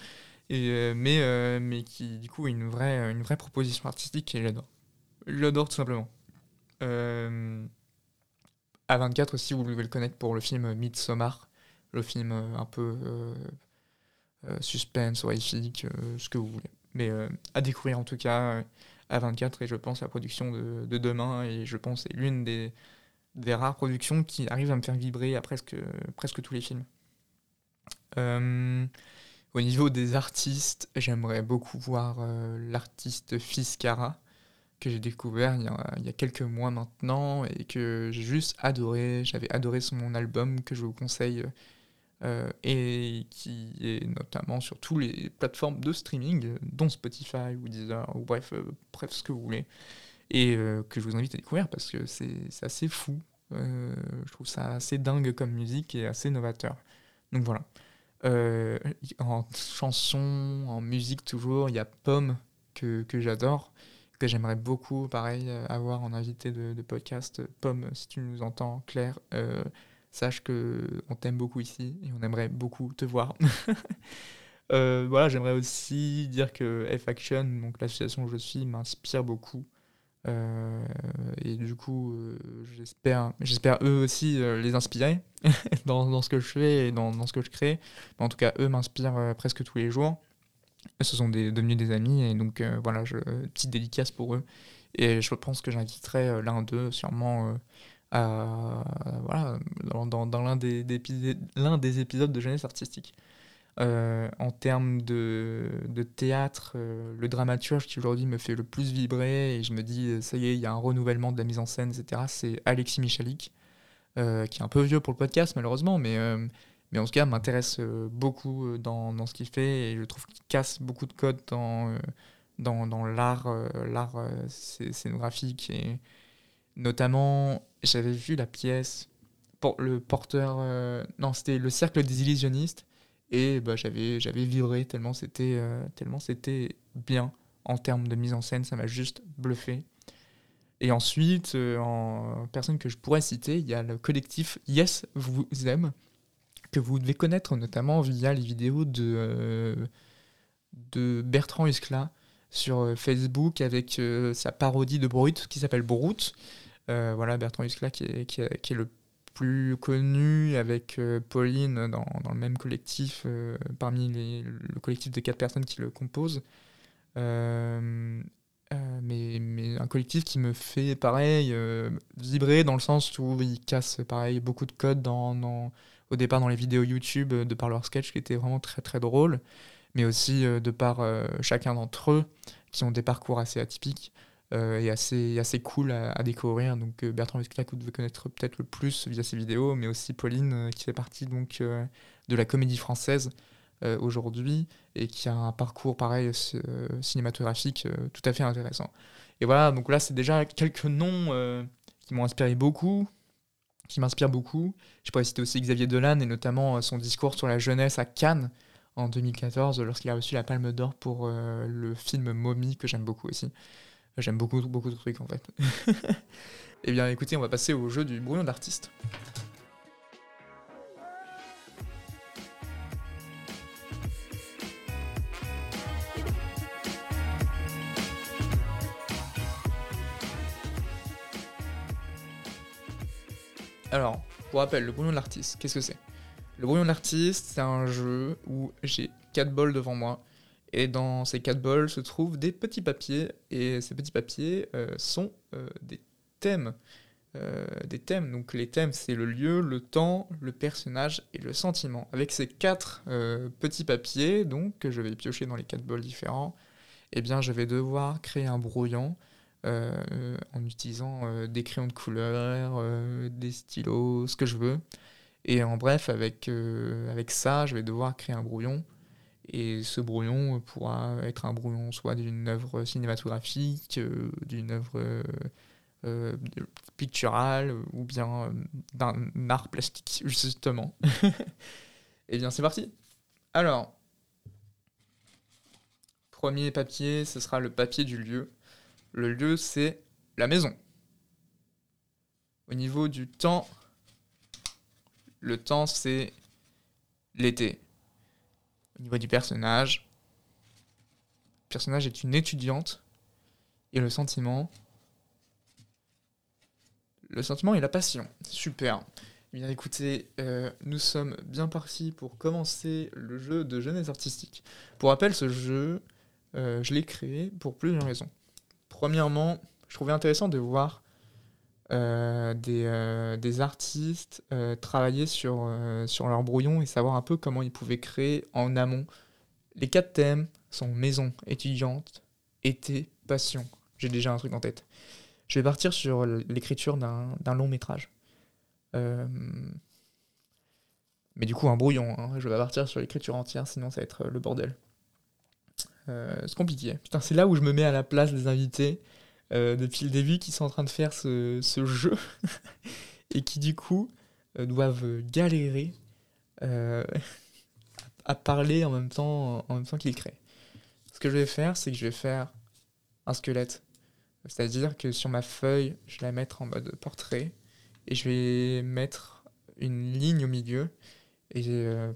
euh, mais, euh, mais qui du coup a une vraie, une vraie proposition artistique et j'adore. J'adore tout simplement. Euh, A24 aussi, vous devez le connaître pour le film Midsommar, le film un peu suspense, horrifique, ce que vous voulez. Mais à découvrir en tout cas A24 et je pense la production de, de demain et je pense c'est l'une des des rares productions qui arrivent à me faire vibrer à presque, presque tous les films. Euh, au niveau des artistes, j'aimerais beaucoup voir euh, l'artiste Fiskara, que j'ai découvert il y, a, quelques mois maintenant et que j'ai juste adoré. J'avais adoré son album que je vous conseille euh, et qui est notamment sur toutes les plateformes de streaming, dont Spotify ou Deezer ou bref, bref ce que vous voulez et euh, que je vous invite à découvrir parce que c'est assez fou. Euh, je trouve ça assez dingue comme musique et assez novateur. Donc voilà. Euh, en chanson, en musique toujours, il y a Pomme que, que j'adore, que j'aimerais beaucoup, pareil, avoir en invité de, podcast. Pomme, si tu nous entends, Claire, sache que on t'aime beaucoup ici et on aimerait beaucoup te voir. voilà, j'aimerais aussi dire que F-Action, l'association où je suis, m'inspire beaucoup. Euh, et du coup, euh, j'espère, eux aussi euh, les inspirer dans, ce que je fais et dans, ce que je crée. En tout cas, eux m'inspirent presque tous les jours. Ce sont des, devenus des amis et donc voilà, petite dédicace pour eux. Et je pense que j'inviterai l'un d'eux sûrement à, voilà, dans, l'un des, des, des épisodes de jeunesse artistique. Euh, en termes de, de théâtre, euh, le dramaturge qui aujourd'hui me fait le plus vibrer et je me dis, euh, ça y est, il y a un renouvellement de la mise en scène, etc., c'est Alexis Michalik, qui est un peu vieux pour le podcast malheureusement, mais, mais en tout cas m'intéresse beaucoup dans, dans, ce qu'il fait et je trouve qu'il casse beaucoup de codes dans, dans, dans l'art, l'art scénographique et notamment, j'avais vu la pièce, pour le porteur, non, c'était Le Cercle des illusionnistes et bah, j'avais, j'avais vibré tellement c'était, euh, tellement c'était bien en termes de mise en scène, ça m'a juste bluffé. Et ensuite, euh, en personne que je pourrais citer, il y a le collectif Yes Vous Aime, que vous devez connaître notamment via les vidéos de, euh, de Bertrand Huskla sur Facebook avec sa parodie de Brut qui s'appelle Brut. voilà, Bertrand Huskla qui qui est le plus connu avec euh, Pauline dans, dans, le même collectif, euh, parmi le collectif de quatre personnes qui le composent. Euh, mais, mais, un collectif qui me fait pareil vibrer dans le sens où il casse pareil beaucoup de codes dans, dans, au départ dans les vidéos YouTube de par leur sketch qui étaient vraiment très très drôles mais aussi de par chacun d'entre eux qui ont des parcours assez atypiques et assez, assez cool à, découvrir. Donc euh, Bertrand Vesclac, vous devez connaître peut-être le plus via ses vidéos, mais aussi Pauline, euh, qui fait partie donc, de la comédie française aujourd'hui et qui a un parcours pareil cinématographique tout à fait intéressant. Et voilà, donc là c'est déjà quelques noms qui m'ont inspiré beaucoup, qui m'inspirent beaucoup. Je pourrais citer aussi Xavier Dolan et notamment son discours sur la jeunesse à Cannes en 2014 lorsqu'il a reçu la Palme d'Or pour le film Mommy que j'aime beaucoup aussi. J'aime beaucoup, beaucoup de trucs en fait. eh bien écoutez, on va passer au jeu du brouillon d'artiste. Alors, pour rappel, le brouillon de l'artiste, qu'est-ce que c'est? Le brouillon de l'artiste, c'est un jeu où j'ai 4 bols devant moi. Et dans ces 4 bols se trouvent des petits papiers. Et ces petits papiers euh, sont euh, des thèmes. Euh, des thèmes. Donc les thèmes, c'est le lieu, le temps, le personnage et le sentiment. Avec ces 4 petits papiers, donc que je vais piocher dans les 4 bols différents, eh bien je vais devoir créer un brouillon en utilisant des crayons de couleur, des stylos, ce que je veux. Et en bref, avec, avec ça, je vais devoir créer un brouillon. Et ce brouillon pourra être un brouillon soit d'une œuvre cinématographique, d'une œuvre picturale, ou bien d'un art plastique, justement. eh bien, c'est parti. Alors, premier papier, ce sera le papier du lieu. Le lieu, c'est la maison. Au niveau du temps, le temps, c'est l'été. Au niveau du personnage, le personnage est une étudiante. Et le sentiment, le sentiment et la passion. Super. Bien écoutez, euh, nous sommes bien partis pour commencer le jeu de jeunesse artistique. Pour rappel, ce jeu, euh, je l'ai créé pour plusieurs raisons. Premièrement, je trouvais intéressant de voir des, euh, des, artistes euh, travailler sur, sur leur brouillon et savoir un peu comment ils pouvaient créer en amont. Les quatre thèmes sont maison, étudiante, été, passion. J'ai déjà un truc en tête. Je vais partir sur l'écriture d'un long métrage. mais du coup, un brouillon. Hein. Je vais partir sur l'écriture entière, sinon ça va être le bordel. Euh, c'est compliqué. Putain, c'est là où je me mets à la place des invités euh, depuis le début qui sont en train de faire ce, jeu et qui du coup euh, doivent galérer à parler en même temps, en même temps qu'ils créent. Ce que je vais faire, c'est que je vais faire un squelette. C'est-à-dire que sur ma feuille, je vais la mettre en mode portrait et je vais mettre une ligne au milieu. Et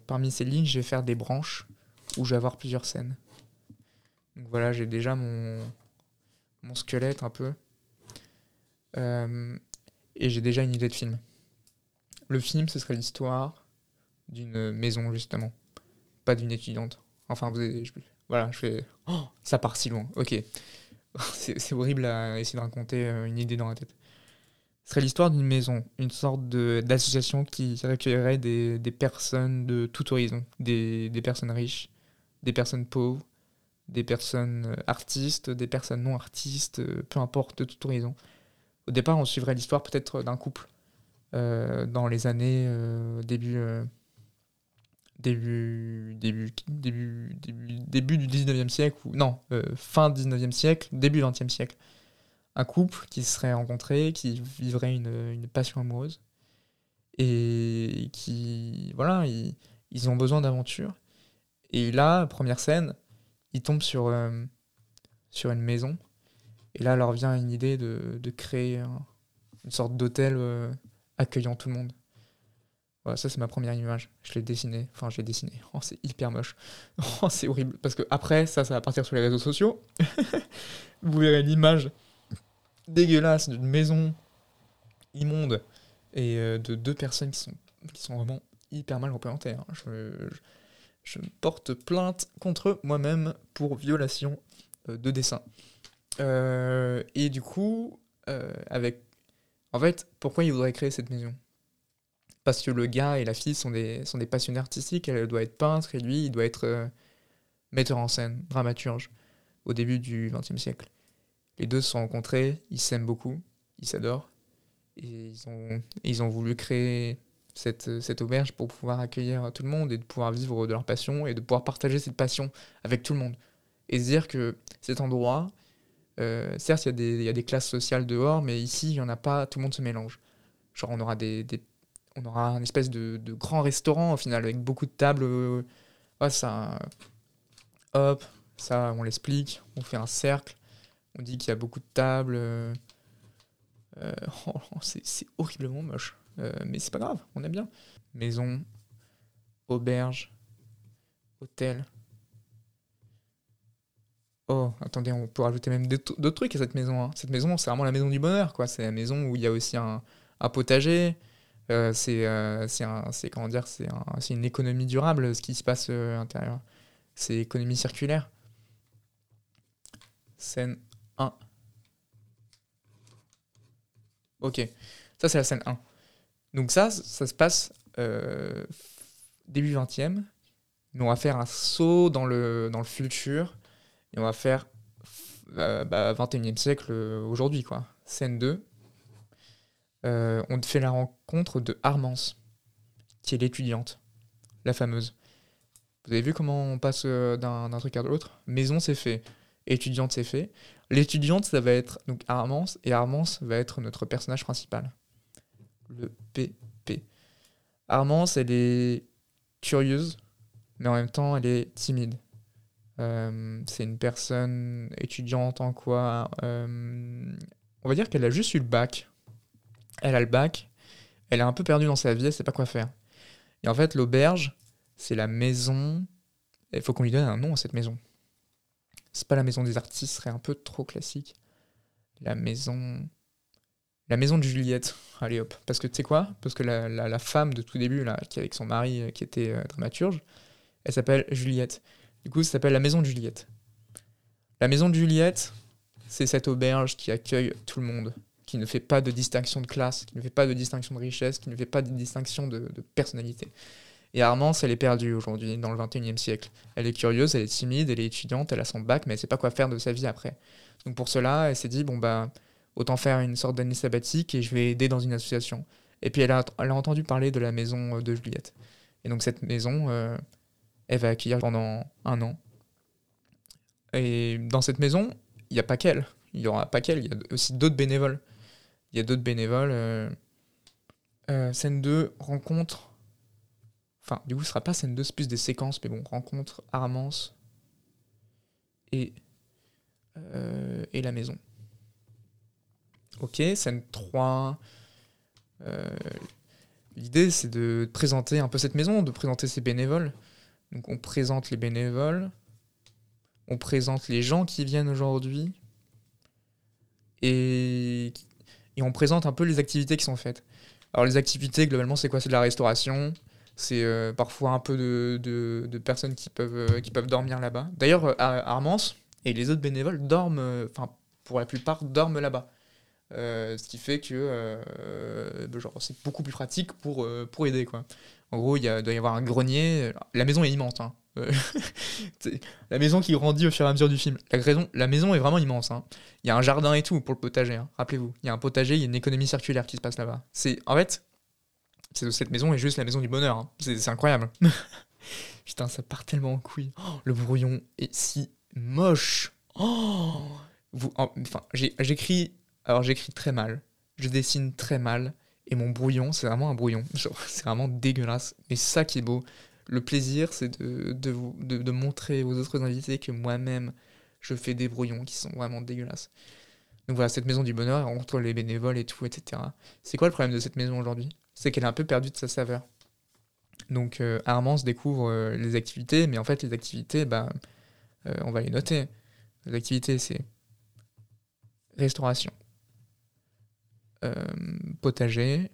parmi ces lignes, je vais faire des branches où je vais avoir plusieurs scènes. Donc voilà, j'ai déjà mon, mon squelette un peu. Euh, et j'ai déjà une idée de film. Le film, ce serait l'histoire d'une maison, justement. Pas d'une étudiante. Enfin, vous avez, voilà, je fais. Oh, ça part si loin. Ok. C'est horrible à essayer de raconter euh, une idée dans la tête. Ce serait l'histoire d'une maison, une sorte d'association qui recueillerait des, des, personnes de tout horizon. Des, des personnes riches, des personnes pauvres, des personnes euh, artistes, des personnes non artistes, euh, peu importe, de toute horizon. Au départ, on suivrait l'histoire peut-être d'un couple euh, dans les années début, début, début, début, début, du 19e siècle, ou non, fin 19e siècle, début 20e siècle. Un couple qui se serait rencontré, qui vivrait une, une passion amoureuse, et qui, voilà, ils, ils ont besoin d'aventure. Et là, première scène, ils tombent sur, euh, sur une maison. Et là, leur vient une idée de, de créer une sorte d'hôtel euh, accueillant tout le monde. Voilà, ça c'est ma première image. Je l'ai dessiné. Enfin, je l'ai dessiné. Oh, c'est hyper moche. Oh, c'est horrible. Parce que après, ça, ça va partir sur les réseaux sociaux. Vous verrez l'image dégueulasse d'une maison immonde et euh, de deux personnes qui sont, qui sont vraiment hyper mal représentées. Hein. je porte plainte contre moi-même pour violation euh, de dessin. Euh, et du coup, euh, avec. En fait, pourquoi il voudrait créer cette maison? Parce que le gars et la fille sont des, sont des passionnés artistiques, elle doit être peintre et lui, il doit être metteur en scène, dramaturge, au début du XXe siècle. Les deux se sont rencontrés, ils s'aiment beaucoup, ils s'adorent, et ils ont, ils ont voulu créer cette, cette, auberge pour pouvoir accueillir tout le monde et de pouvoir vivre de leur passion et de pouvoir partager cette passion avec tout le monde. Et se dire que cet endroit, euh, certes, il y, y, a des classes sociales dehors, mais ici, il n'y en a pas, tout le monde se mélange. Genre, on aura, des, on aura un espèce de, grand restaurant au final, avec beaucoup de tables. Euh, ça. Hop, ça, on l'explique, on fait un cercle, on dit qu'il y a beaucoup de tables. Euh, oh, c'est horriblement moche. Euh, mais c'est pas grave, on aime bien. Maison, auberge, hôtel. Oh, attendez, on peut rajouter même d'autres trucs à cette maison. Hein. Cette maison, c'est vraiment la maison du bonheur, quoi. C'est la maison où il y a aussi un, potager, Euh, c'est euh, un- comment dire, c'est un- une économie durable ce qui se passe euh, à l'intérieur. C'est économie circulaire. Scène 1. Ok, ça c'est la scène 1. Donc ça, ça se passe euh, début 20e. Mais on va faire un saut dans le, futur et on va faire euh, bah, 21e siècle euh, aujourd'hui, quoi. Scène 2. Euh, on fait la rencontre de Armance, qui est l'étudiante, la fameuse. Vous avez vu comment on passe d'un d'un truc à l'autre? Maison, c'est fait. Étudiante, c'est fait. L'étudiante, ça va être donc Armance, et Armance va être notre personnage principal. Le PP. Armance, elle est curieuse, mais en même temps, elle est timide. Euh, c'est une personne étudiante en quoi euh, On va dire qu'elle a juste eu le bac. Elle a le bac, elle est un peu perdue dans sa vie, elle sait pas quoi faire. Et en fait, l'auberge, c'est la maison. Il faut qu'on lui donne un nom à cette maison. C'est pas la maison des artistes, ce serait un peu trop classique. La maison. La maison de Juliette. Allez hop. Parce que tu sais quoi? Parce que la, femme de tout début, là, qui est avec son mari, euh, qui était euh, dramaturge, elle s'appelle Juliette. Du coup, ça s'appelle la maison de Juliette. La maison de Juliette, c'est cette auberge qui accueille tout le monde, qui ne fait pas de distinction de classe, qui ne fait pas de distinction de richesse, qui ne fait pas de distinction de, de personnalité. Et Armance, elle est perdue aujourd'hui, dans le 21e siècle. Elle est curieuse, elle est timide, elle est étudiante, elle a son bac, mais elle sait pas quoi faire de sa vie après. Donc pour cela, elle s'est dit, bon bah, autant faire une sorte d'année sabbatique et je vais aider dans une association. Et puis elle a, entendu parler de la maison euh, de Juliette. Et donc cette maison, euh, elle va accueillir pendant un an. Et dans cette maison, il n'y a pas qu'elle. Il y aura pas qu'elle, il y a aussi d'autres bénévoles. Il y a d'autres bénévoles. euh, scène 2, rencontre. Enfin, du coup, ce sera pas scène 2, c'est plus des séquences, mais bon, rencontre Armance et, et la maison. Ok, scène 3. euh, L'idée, c'est de présenter un peu cette maison, de présenter ses bénévoles. Donc, on présente les bénévoles, on présente les gens qui viennent aujourd'hui, et, et on présente un peu les activités qui sont faites. Alors, les activités, globalement, c'est quoi? C'est de la restauration, c'est euh, parfois un peu de, de- personnes qui peuvent, euh, qui peuvent dormir là-bas. D'ailleurs, Armance et les autres bénévoles dorment, enfin, pour la plupart, dorment là-bas. Euh, ce qui fait que euh, euh, genre, c'est beaucoup plus pratique pour, euh, pour aider. Quoi. En gros, il doit y avoir un grenier. La maison est immense. hein. La maison qui grandit au fur et à mesure du film. La, raison, la maison est vraiment immense. hein. Il y a un jardin et tout pour le potager. hein. Rappelez-vous, il y a un potager, il y a une économie circulaire qui se passe là-bas. C'est En fait, cette maison est juste la maison du bonheur. hein. C'est incroyable. Putain, ça part tellement en couille. Oh, le brouillon est si moche. Oh Vous, en- enfin, j'ai- j'écris. Alors, j'écris très mal. Je dessine très mal. Et mon brouillon, c'est vraiment un brouillon. C'est vraiment dégueulasse. Mais ça qui est beau. Le plaisir, c'est de, de, montrer aux autres invités que moi-même, je fais des brouillons qui sont vraiment dégueulasses. Donc voilà, cette maison du bonheur, elle rencontre les bénévoles et tout, etc. C'est quoi le problème de cette maison aujourd'hui? C'est qu'elle est un peu perdue de sa saveur. Donc euh, Armance découvre euh, les activités, mais en fait les activités, bah, euh, on va les noter. Les activités, c'est restauration, potager,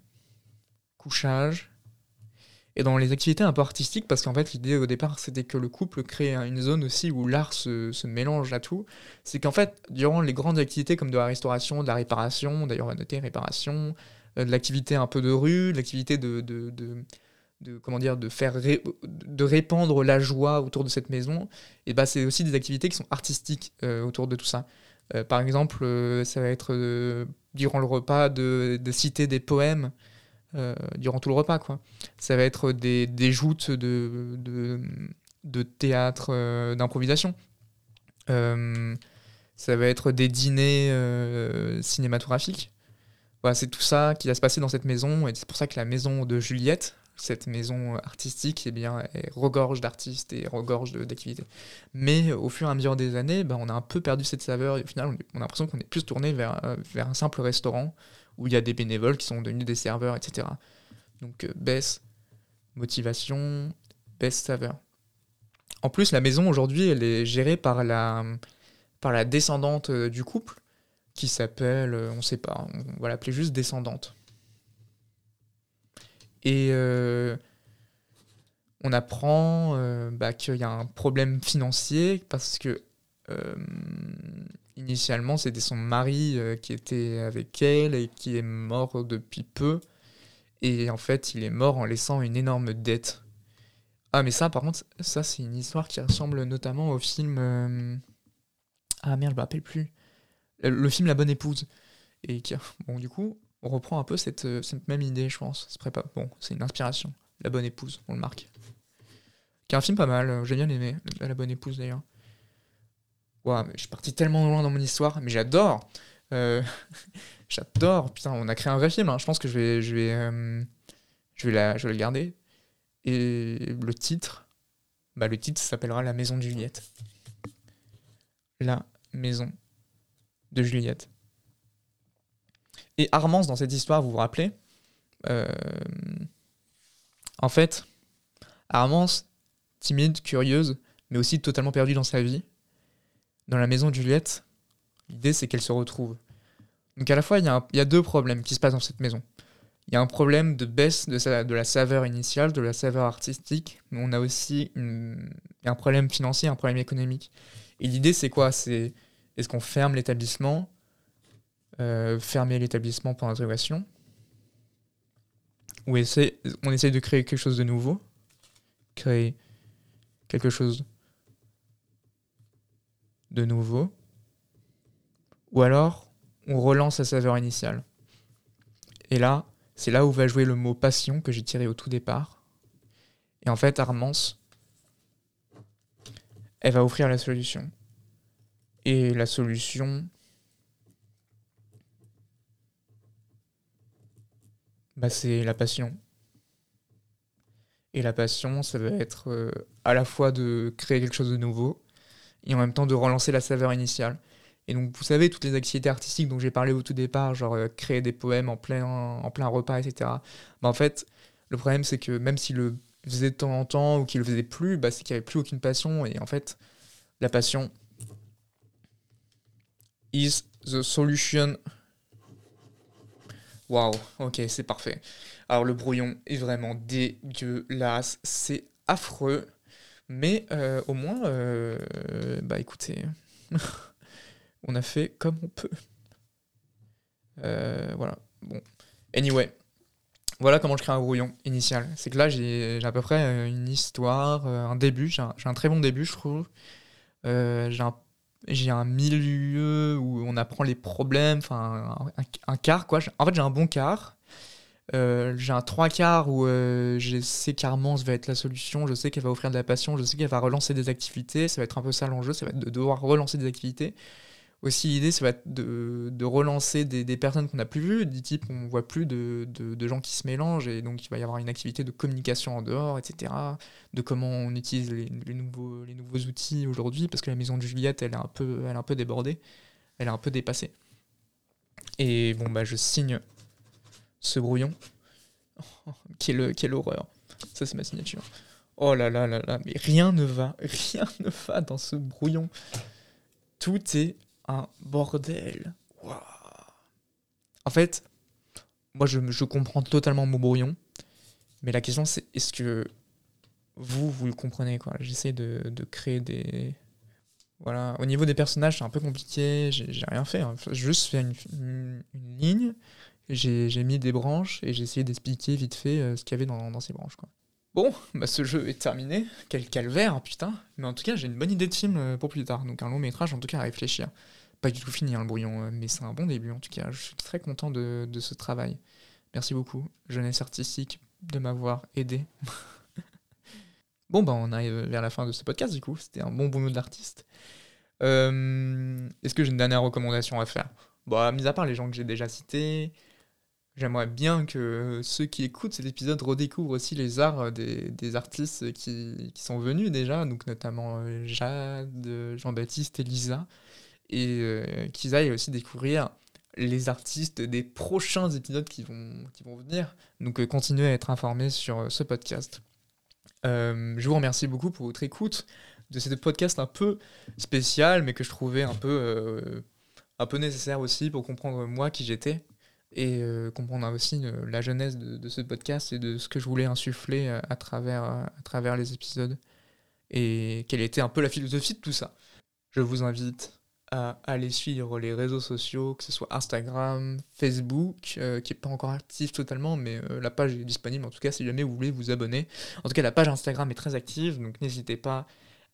couchage, et dans les activités un peu artistiques, parce qu'en fait l'idée au départ c'était que le couple crée un- une zone aussi où l'art se, se mélange à tout, c'est qu'en fait durant les grandes activités comme de la restauration, de la réparation, d'ailleurs on va noter réparation, euh, de l'activité un peu de rue, de l'activité de, de, de- comment dire de faire de répandre la joie autour de cette maison et bah c'est aussi des activités qui sont artistiques euh, autour de tout ça. Euh, par exemple euh, ça va être euh, durant le repas de, de citer des poèmes euh, durant tout le repas quoi. Ça va être des, des joutes de, de, de théâtre euh, d'improvisation. Euh, ça va être des dîners cinématographiques. C'est tout ça qui va se passer dans cette maison et c'est pour ça que la maison de Juliette cette maison artistique, eh bien, regorge d'artistes et regorge d'activités. Mais au fur et à mesure des années, ben, on a un peu perdu cette saveur et au final, on, a l'impression qu'on est plus tourné vers, euh, vers un simple restaurant où il y a des bénévoles qui sont devenus des serveurs, etc. Donc, euh, baisse motivation, baisse saveur. En plus, la maison aujourd'hui, elle est gérée par la, par la descendante euh, du couple qui s'appelle, euh, on sait pas, on va l'appeler juste descendante. Et euh, on apprend euh, bah, qu'il y a un problème financier parce que euh, initialement c'était son mari qui était avec elle et qui est mort depuis peu. Et en fait, il est mort en laissant une énorme dette. Ah, mais ça, par contre, ça, c'est une histoire qui ressemble notamment au film. Ah merde, je me rappelle plus. Le film La Bonne Épouse. Et qui, bon, du coup, on reprend un peu cette, euh, cette même idée, je pense. C'est. Bon, c'est une inspiration. La Bonne Épouse, on le marque. Qui est un film pas mal, euh, j'ai bien aimé. La Bonne Épouse d'ailleurs. Mais je suis parti tellement loin dans mon histoire, mais j'adore. Euh, j'adore. Putain, on a créé un vrai film. hein. Je pense que je vais, la, le garder. Et le titre, bah, le titre s'appellera La Maison de Juliette. La Maison de Juliette. Et Armance, dans cette histoire, vous vous rappelez euh, En fait, Armance, timide, curieuse, mais aussi totalement perdue dans sa vie, dans la maison de Juliette, l'idée c'est qu'elle se retrouve. Donc à la fois, il y, a deux problèmes qui se passent dans cette maison. Il y a un problème de baisse de, la saveur initiale, de la saveur artistique, mais on a aussi un problème financier, un problème économique. Et l'idée c'est quoi? C'est est-ce qu'on ferme l'établissement? Fermer l'établissement pour essaie- on essaye de créer quelque chose de nouveau. Créer quelque chose de nouveau. Ou alors on relance la saveur initiale. Et là c'est là où va jouer le mot passion que j'ai tiré au tout départ. Et en fait Armance elle va offrir la solution. Et la solution bah, c'est la passion. Et la passion, ça va être euh, à la fois de créer quelque chose de nouveau et en même temps de relancer la saveur initiale. Et donc, vous savez, toutes les activités artistiques dont j'ai parlé au tout départ, genre euh, créer des poèmes en plein, en plein repas, etc. Bah, en fait, le problème, c'est que même s'il le faisait de temps en temps ou qu'il le faisait plus, bah, c'est qu'il n'y avait plus aucune passion. Et en fait, la passion is the solution Waouh, ok, c'est parfait. Alors le brouillon est vraiment dégueulasse, c'est affreux, mais euh, au moins, euh, bah écoutez, on a fait comme on peut. Euh, voilà, bon. Anyway, voilà comment je crée un brouillon initial. C'est que là, j'ai à peu près une histoire, un début, j'ai un, très bon début, je trouve. J'ai un milieu où on apprend les problèmes, enfin un, quart quoi. En fait j'ai un bon quart. Euh, j'ai un trois quarts où euh, je sais qu'Armance va être la solution, je sais qu'elle va offrir de la passion, je sais qu'elle va relancer des activités, ça va être un peu ça l'enjeu, ça va être de devoir relancer des activités. Aussi l'idée ça va être de, de relancer des, personnes qu'on n'a plus vues, du type on voit plus de, de- gens qui se mélangent et donc il va y avoir une activité de communication en dehors, etc de comment on utilise les, nouveaux, nouveaux outils aujourd'hui, parce que la maison de Juliette, elle est un peu, elle est un peu débordée, elle est un peu dépassée. Et bon, bah, je signe ce brouillon. Quelle, horreur. Ça, c'est ma signature. Oh là là là là, mais rien ne va, rien ne va dans ce brouillon. Tout est un bordel. En fait, moi, je, je comprends totalement mon brouillon, mais la question, c'est est-ce que vous, vous le comprenez, quoi. J'essaie de, créer des... Voilà. Au niveau des personnages, c'est un peu compliqué. J'ai rien fait. hein. J'ai juste fait une, ligne. J'ai mis des branches et j'ai essayé d'expliquer vite fait euh, ce qu'il y avait dans, ces branches, quoi. Bon, bah ce jeu est terminé. Quel calvaire, hein, putain. Mais en tout cas, j'ai une bonne idée de film euh, pour plus tard. Donc un long métrage, en tout cas, à réfléchir. Pas du tout fini, hein, le brouillon, euh, mais c'est un bon début, en tout cas. Je suis très content de ce travail. Merci beaucoup, jeunesse artistique, de m'avoir aidé. Bon, bah, on arrive vers la fin de ce podcast, du coup. C'était un bon boulot de l'artiste. Euh, Est-ce que j'ai une dernière recommandation à faire? Bah, mis à part les gens que j'ai déjà cités, j'aimerais bien que ceux qui écoutent cet épisode redécouvrent aussi les arts des, artistes qui, qui sont venus déjà, donc notamment euh, Jade, Jean-Baptiste et Lisa, et euh, qu'ils aillent aussi découvrir les artistes des prochains épisodes qui vont, qui vont venir. Donc, euh, continuez à être informés sur ce podcast. Euh, je vous remercie beaucoup pour votre écoute de ce podcast un peu spécial, mais que je trouvais un peu, euh, un peu nécessaire aussi pour comprendre moi qui j'étais. et euh, comprendre aussi la jeunesse de, de ce podcast et de ce que je voulais insuffler travers, à travers les épisodes et quelle était un peu la philosophie de tout ça. Je vous invite à aller suivre les réseaux sociaux, que ce soit Instagram, Facebook, euh, qui n'est pas encore actif totalement, mais euh, la page est disponible en tout cas si jamais vous voulez vous abonner. En tout cas, la page Instagram est très active, donc n'hésitez pas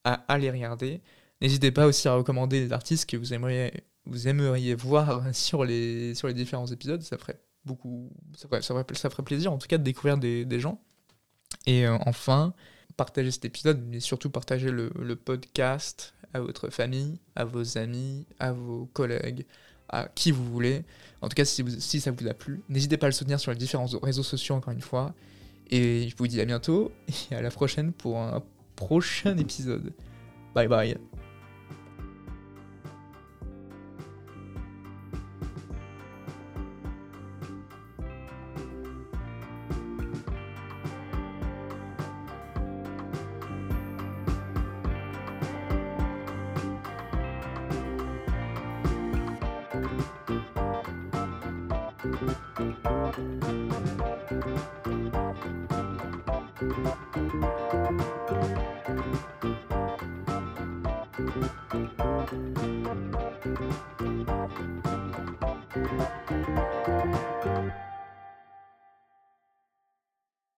à aller regarder. N'hésitez pas aussi à recommander des artistes que vous aimeriez, vous aimeriez voir sur les, sur les différents épisodes, ça ferait beaucoup, ça ferait, ça ferait- ça ferait plaisir en tout cas de découvrir des, des gens. Et euh, enfin, partagez cet épisode, mais surtout partagez le, podcast à votre famille, à vos amis, à vos collègues, à qui vous voulez. En tout cas, si ça vous a plu, n'hésitez pas à le soutenir sur les différents réseaux sociaux encore une fois. Et je vous dis à bientôt et à la prochaine pour un prochain épisode. Bye bye.